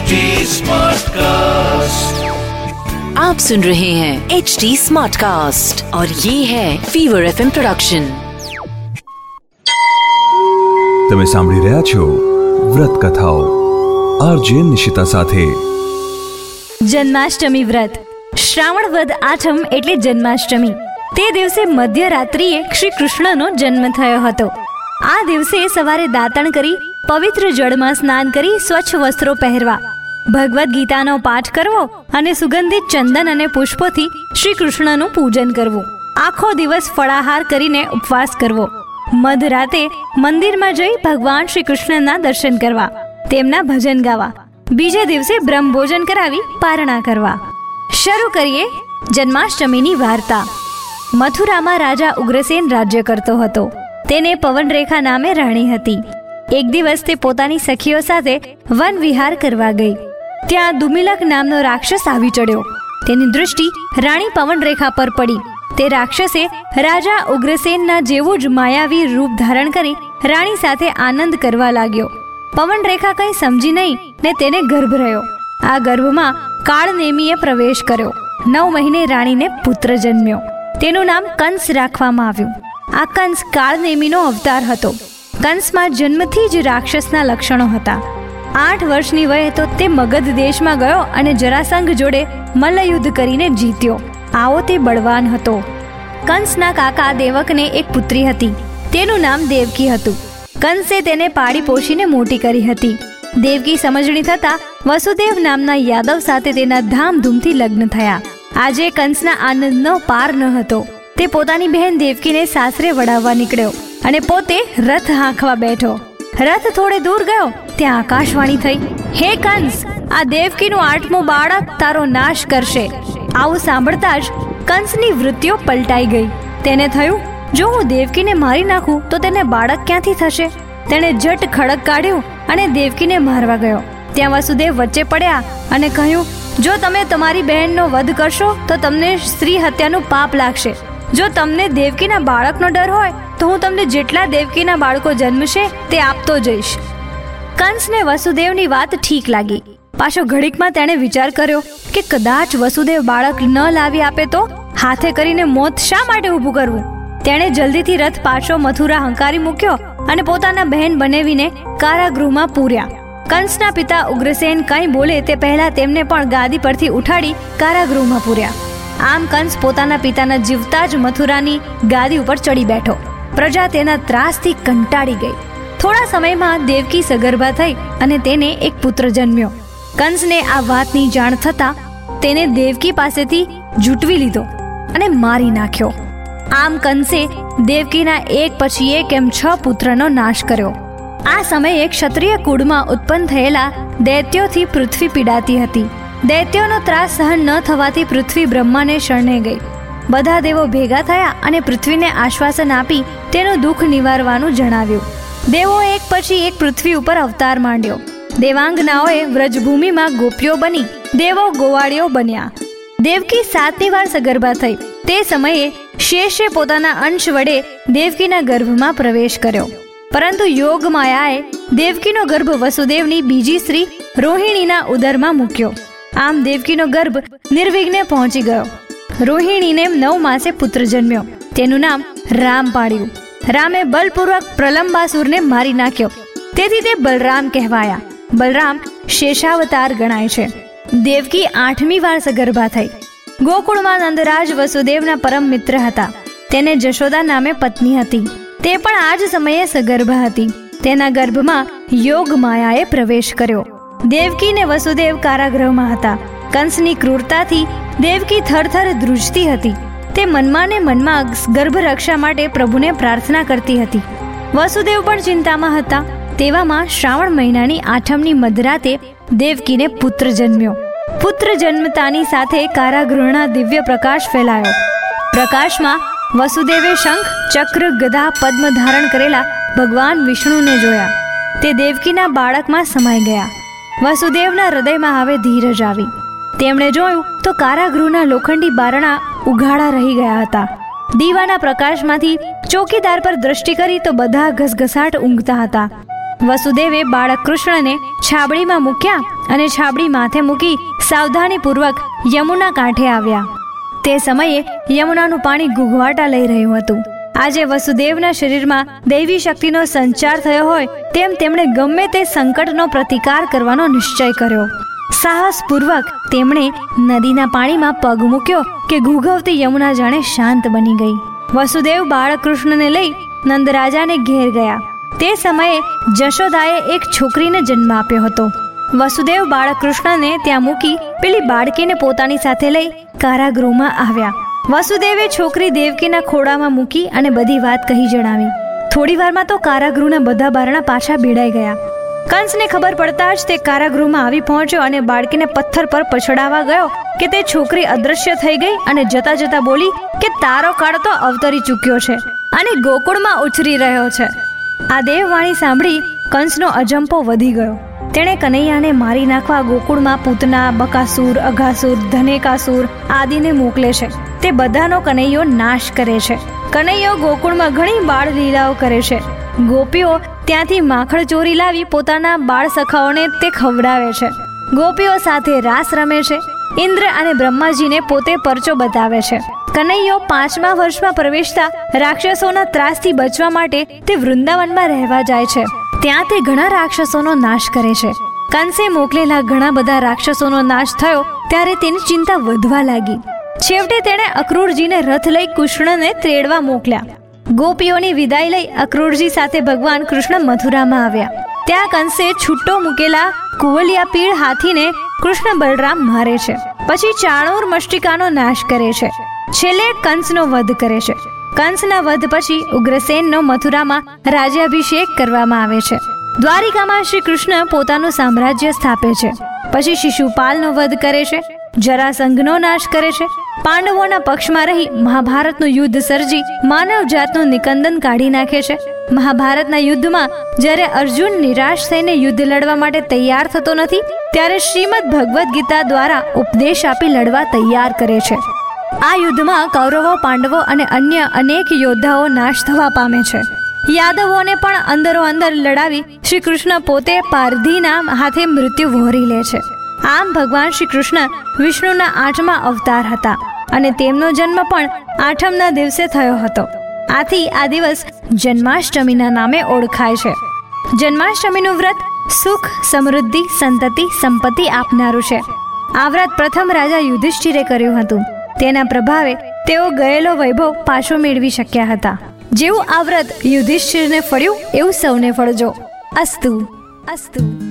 HD Smartcast. आप सुन रहे हैं एच डी स्मार्ट कास्ट और ये है फीवर एफ प्रोडक्शन તમે સાંભળી રહ્યા છો વ્રત કથાઓ આરજે નિશિતા સાથે જન્માષ્ટમી વ્રત શ્રાવણ વદ આઠમ એટલે જન્માષ્ટમી તે દિવસે મધ્યરાત્રિએ શ્રી કૃષ્ણનો જન્મ થયો હતો આ દિવસે સવારે દાતણ કરી પવિત્ર જળમાં સ્નાન કરી સ્વચ્છ વસ્ત્રો પહેરવા ભગવદ્ ગીતાનો પાઠ કરવો અને સુગંધિત ચંદન અને પુષ્પોથી શ્રી કૃષ્ણનું પૂજન કરવું. આખો દિવસ ફળાહાર કરીને ઉપવાસ કરવો. મધરાતે મંદિરમાં જઈ ભગવાન શ્રી કૃષ્ણના દર્શન કરવા, તેમના ભજન ગાવા, બીજે દિવસે બ્રહ્મભોજન કરાવી પારણા કરવા. શરૂ કરીએ જન્માષ્ટમીની વાર્તા. મથુરામાં રાજા ઉગ્રસેન રાજ્ય કરતો હતો. તેને પવનરેખા નામે રાણી હતી. એક દિવસ તે પોતાની સખીઓ સાથે વન વિહાર કરવા ગઈ. ત્યાં દુમિલક નામનો રાક્ષસ આવી ચડ્યો. તેની દૃષ્ટિ રાણી પવનરેખા પર પડી. તે રાક્ષસે રાજા ઉગ્રસેનના જેવું જ માયાવી રૂપ ધારણ કરી રાણી સાથે આનંદ કરવા લાગ્યો. પવનરેખા કંઈ સમજી નહીં ને તેને ગર્ભ રહ્યો. આ ગર્ભમાં કાળનેમીએ પ્રવેશ કર્યો. નવ મહિને રાણીને પુત્ર જન્મ્યો. તેનું નામ કંસ રાખવામાં આવ્યું. આ કંસ કાળનેમીનો અવતાર હતો. કંસમાં જન્મથી જ રાક્ષસના લક્ષણો હતા. આઠ વર્ષની વયે તો તે મગધ દેશમાં ગયો અને જરાસંઘ જોડે મલ્લયુદ્ધ કરીને જીત્યો. આવો તે બળવાન હતો. કંસના કાકા દેવકને એક પુત્રી હતી. તેનું નામ દેવકી હતું. કંસે તેને પાળી પોષીને મોટી કરી હતી. દેવકી સમજણી થતા વસુદેવ નામના યાદવ સાથે તેના ધામધૂમથી લગ્ન થયા. આજે કંસના આનંદનો પાર ન હતો. તે પોતાની બહેન દેવકીને સાસરે વડાવવા નીકળ્યો અને પોતે રથ હાંકવા બેઠો. રથ થોડે દૂર ગયો ત્યાં આકાશવાણી થઈ. હે કંસ, આ દેવકીનું આઠમું બાળક તારો નાશ કરશે. આવું સાંભળતા જ કંસની વૃત્તિઓ પલટાઈ ગઈ. તેને થયું, જો હું દેવકીને મારી નાખું, તો તેને બાળક ક્યાંથી થશે? તેણે જટ ખડક કાઢ્યું અને દેવકીને મારવા ગયો. ત્યાં વસુદેવ વચ્ચે પડ્યા અને કહ્યું, જો તમે તમારી બહેનનો વધ કરશો, તો તમને સ્ત્રી હત્યાનું પાપ લાગશે. જો તમને દેવકીના બાળકનો ડર હોય, તો હું તમને જેટલા દેવકીના બાળકો જન્મશે, તે આપતો જઈશ. કંસને વસુદેવની વાત ઠીક લાગી. પાછો ઘડીકમાં તેણે વિચાર કર્યો કે કદાચ વસુદેવ બાળક ન લાવી આપે તો હાથે કરીને મોત શા માટે ઊભું કરવું? તેણે જલ્દીથી રથ પાછો મથુરા હંકારી મૂક્યો અને પોતાના બહેન બનેવીને કારાગૃહમાં પૂર્યા. કંસના પિતા ઉગ્રસેન કંઈ બોલે તે પહેલા તેમને પણ ગાદી પરથી ઉઠાડી કારાગૃહમાં પૂર્યા. આમ કંસ પોતાના પિતાના જીવતા જ મથુરાની ગાદી ઉપર ચડી બેઠો. પ્રજા તેના ત્રાસથી કંટાળી ગઈ. થોડા સમયમાં દેવકી સગર્ભા થઈ અને તેને એક પુત્ર જન્મ્યો. કંસને આ વાતની જાણ થતા તેને દેવકી પાસેથી જૂટવી લીધો અને મારી નાખ્યો. આમ કંસે દેવકીના એક પછી એક એમ છ પુત્રનો નાશ કર્યો. આ સમયે ક્ષત્રિય કુળમાં ઉત્પન્ન થયેલા દૈત્યોથી પૃથ્વી પીડાતી હતી. દૈત્યોનો ત્રાસ સહન ન થવાથી પૃથ્વી બ્રહ્માને શરણે ગઈ. બધા દેવો ભેગા થયા અને પૃથ્વીને આશ્વાસન આપી તેનું દુઃખ નિવારવાનું જણાવ્યું. દેવો એક પછી એક પૃથ્વી ઉપર અવતાર માંડ્યો. દેવાંગનાઓએ વ્રજભૂમિમાં ગોપીઓ બની, દેવો ગોવાળીઓ બન્યા. દેવકી સાતની વાર સગર્ભા થઈ. તે સમયે શેષે પોતાના અંશ વડે દેવકીના ગર્ભમાં પ્રવેશ કર્યો. પરંતુ યોગ માયાએ દેવકીનો ગર્ભ વસુદેવની બીજી સ્ત્રી રોહિણીના ઉદરમાં મૂક્યો. આમ દેવકીનો ગર્ભ નિર્વિઘ્ને પહોંચી ગયો. રોહિણીને નવ માસે પુત્ર જન્મ્યો. તેનું નામ રામ પાડ્યું રામે બલપૂર્વક પ્રલંબાસુરને મારી નાખ્યો. તેથી તે બલરામ કહેવાયા. બલરામ શેષાવતાર ગણાય છે. દેવકી આઠમી વાર સગર્ભા થઈ. ગોકુળમાં નંદરાજ વસુદેવના પરમ મિત્ર હતા. તેને જશોદા નામે પત્ની હતી. તે પણ આ જ સમયે સગર્ભા હતી. તેના ગર્ભમાં યોગ માયાએ પ્રવેશ કર્યો. દેવકી ને વસુદેવ કારાગૃહમાં હતા. કંસની ક્રૂરતાથી દેવકી થરથર ધ્રુજતી હતી. તે મનમાં ને મનમાં ગર્ભરક્ષા માટે પ્રભુને પ્રાર્થના કરતી હતી. વસુદેવ પણ ચિંતામાં હતા. તેવામાં શ્રાવણ મહિનાની આઠમની મધરાતે દેવકીને પુત્ર જન્મ્યો. પુત્ર જન્મતાની સાથે કારાગૃહના દિવ્ય પ્રકાશ ફેલાયો. પ્રકાશમાં વસુદેવે શંખ, ચક્ર, ગદા, પદ્મ ધારણ કરેલા ભગવાન વિષ્ણુને જોયા. તે દેવકીના બાળકમાં સમાઈ ગયા. વસુદેવના હૃદયમાં હવે ધીરજ આવી. તેમણે જોયું તો કારાગૃહના લોખંડી બારણા ઉઘાડા રહી ગયા હતા. દીવાના પ્રકાશમાંથી ચોકીદાર પર દ્રષ્ટિ કરી તો બધા ઘસઘસાટ ઊંઘતા હતા. વસુદેવે બાળક કૃષ્ણને છાબડીમાં મૂક્યા અને છાબડી માથે મૂકી સાવધાનીપૂર્વક યમુના કાંઠે આવ્યા. તે સમયે યમુનાનું પાણી ગુગવાટા લઈ રહ્યું હતું. આજે વસુદેવના શરીરમાં દૈવી શક્તિનો સંચાર થયો હોય તેમ તેમણે ગમે તે સંકટનો પ્રતિકાર કરવાનો નિશ્ચય કર્યો. સાહસપૂર્વક તેમણે નદીના પાણીમાં પગ મૂક્યો કે ઘૂઘવતી યમુના જાણે શાંત બની ગઈ. વસુદેવ બાળકૃષ્ણને લઈ નંદરાજાને ઘેર ગયા. તે સમયે જશોદાએ એક છોકરીને જન્મ આપ્યો હતો. વસુદેવ બાળકૃષ્ણને ત્યાં મૂકી પેલી બાળકીને પોતાની સાથે લઈ કારાગૃહમાં આવ્યા. વસુદેવે છોકરી દેવકીના ખોડામાં મૂકી અને બધી વાત કહી જણાવી. થોડી વારમાં તો કારાગૃહના બધા બારણા પાછા ભીડાઈ ગયા. કંસને ખબર પડતા જ તે કારાગૃહમાં આવી પહોંચ્યો અને બાળકીને પથ્થર પર પછડાવા ગયો કે તે છોકરી અદૃશ્ય થઈ ગઈ અને જતા જતા બોલી કે તારો કાળ તો અવતરી ચૂક્યો છે અને ગોકુળમાં ઉછરી રહ્યો છે. આ દેવવાણી સાંભળી કંસનો અજંપો વધી ગયો. તેણે કનૈયાને મારી નાખવા ગોકુળમાં પૂતના, બકાસુર, અઘાસુર, ધનેકાસુર આદિને મોકલે છે. તે બધાનો કનૈયો નાશ કરે છે. કનૈયો ગોકુળમાં ઘણી બાળ લીલાઓ કરે છે. ગોપીઓ ત્યાંથી માખણ ચોરી લાવી પોતાના બાળ સખાઓને તે ખવડાવે છે. ગોપીઓ સાથે રાસ રમે છે. ઇન્દ્ર અને બ્રહ્માજીને પોતે પરચો બતાવે છે. કનૈયો પાંચમા વર્ષમાં પ્રવેશતા રાક્ષસોના ત્રાસથી બચવા માટે તે વૃંદાવનમાં રહેવા જાય છે. ત્યાં તે ઘણા રાક્ષસોનો નાશ કરે છે. કંસે મોકલેલા ઘણા બધા રાક્ષસોનો નાશ થયો ત્યારે તેની ચિંતા વધવા લાગી. છેવટે તેણે અક્રૂરજીને રથ લઈ કૃષ્ણને ત્રેડવા મોકલ્યા. ગોપીઓની વિદાય લઈ અક્રૂરજી સાથે ભગવાન કૃષ્ણ મથુરામાં આવ્યા. ત્યાં કંસે છૂટો મૂકેલા કુવલિયા પીળ હાથીને કૃષ્ણ બલરામ મારે છે. પછી ચાણોર મષ્ટિકાનો નાશ કરે છે. છેલ્લે કંસનો વધ કરે છે. કંસના વધ પછી ઉગ્રસેનનો મથુરામાં રાજ્યાભિષેક કરવામાં આવે છે. દ્વારિકામાં શ્રી કૃષ્ણ પોતાનું સામ્રાજ્ય સ્થાપે છે. પછી શિશુપાલનો વધ કરે છે. જરાસંઘનો નાશ કરે છે. પાંડવોના પક્ષમાં રહી મહાભારતનું યુદ્ધ સર્જી માનવ જાતનું નિકંદન કાઢી નાખે છે. મહાભારતના યુદ્ધમાં જ્યારે અર્જુન નિરાશ થઈને યુદ્ધ લડવા માટે તૈયાર થતો નથી, ત્યારે શ્રીમદ ભગવદ્ ગીતા દ્વારા ઉપદેશ આપી લડવા તૈયાર કરે છે. આ યુદ્ધમાં કૌરવો, પાંડવો અને અન્ય અનેક યોદ્ધાઓ નાશ થવા પામે છે. યાદવોને પણ અંદરો અંદર લડાવી શ્રી કૃષ્ણ પોતે પારધીના હાથે મૃત્યુ વહોરી લે છે. આમ ભગવાન શ્રી કૃષ્ણ વિષ્ણુના આઠમા અવતાર હતા અને તેમનો જન્મ પણ આઠમના દિવસે થયો હતો. આથી આ દિવસ જન્માષ્ટમીના નામે ઓળખાય છે. જન્માષ્ટમીનું વ્રત સુખ, સમૃદ્ધિ, સંતતિ, સંપત્તિ આપનારું છે. આ વ્રત પ્રથમ રાજા યુધિષ્ઠિરે કર્યું હતું. તેના પ્રભાવે તેઓ ગયેલો વૈભવ પાછો મેળવી શક્યા હતા. જેવું આ વ્રત યુધિષ્ઠિરને ફળ્યું, એવું સૌને ફળજો. અસ્તુ. અસ્તુ.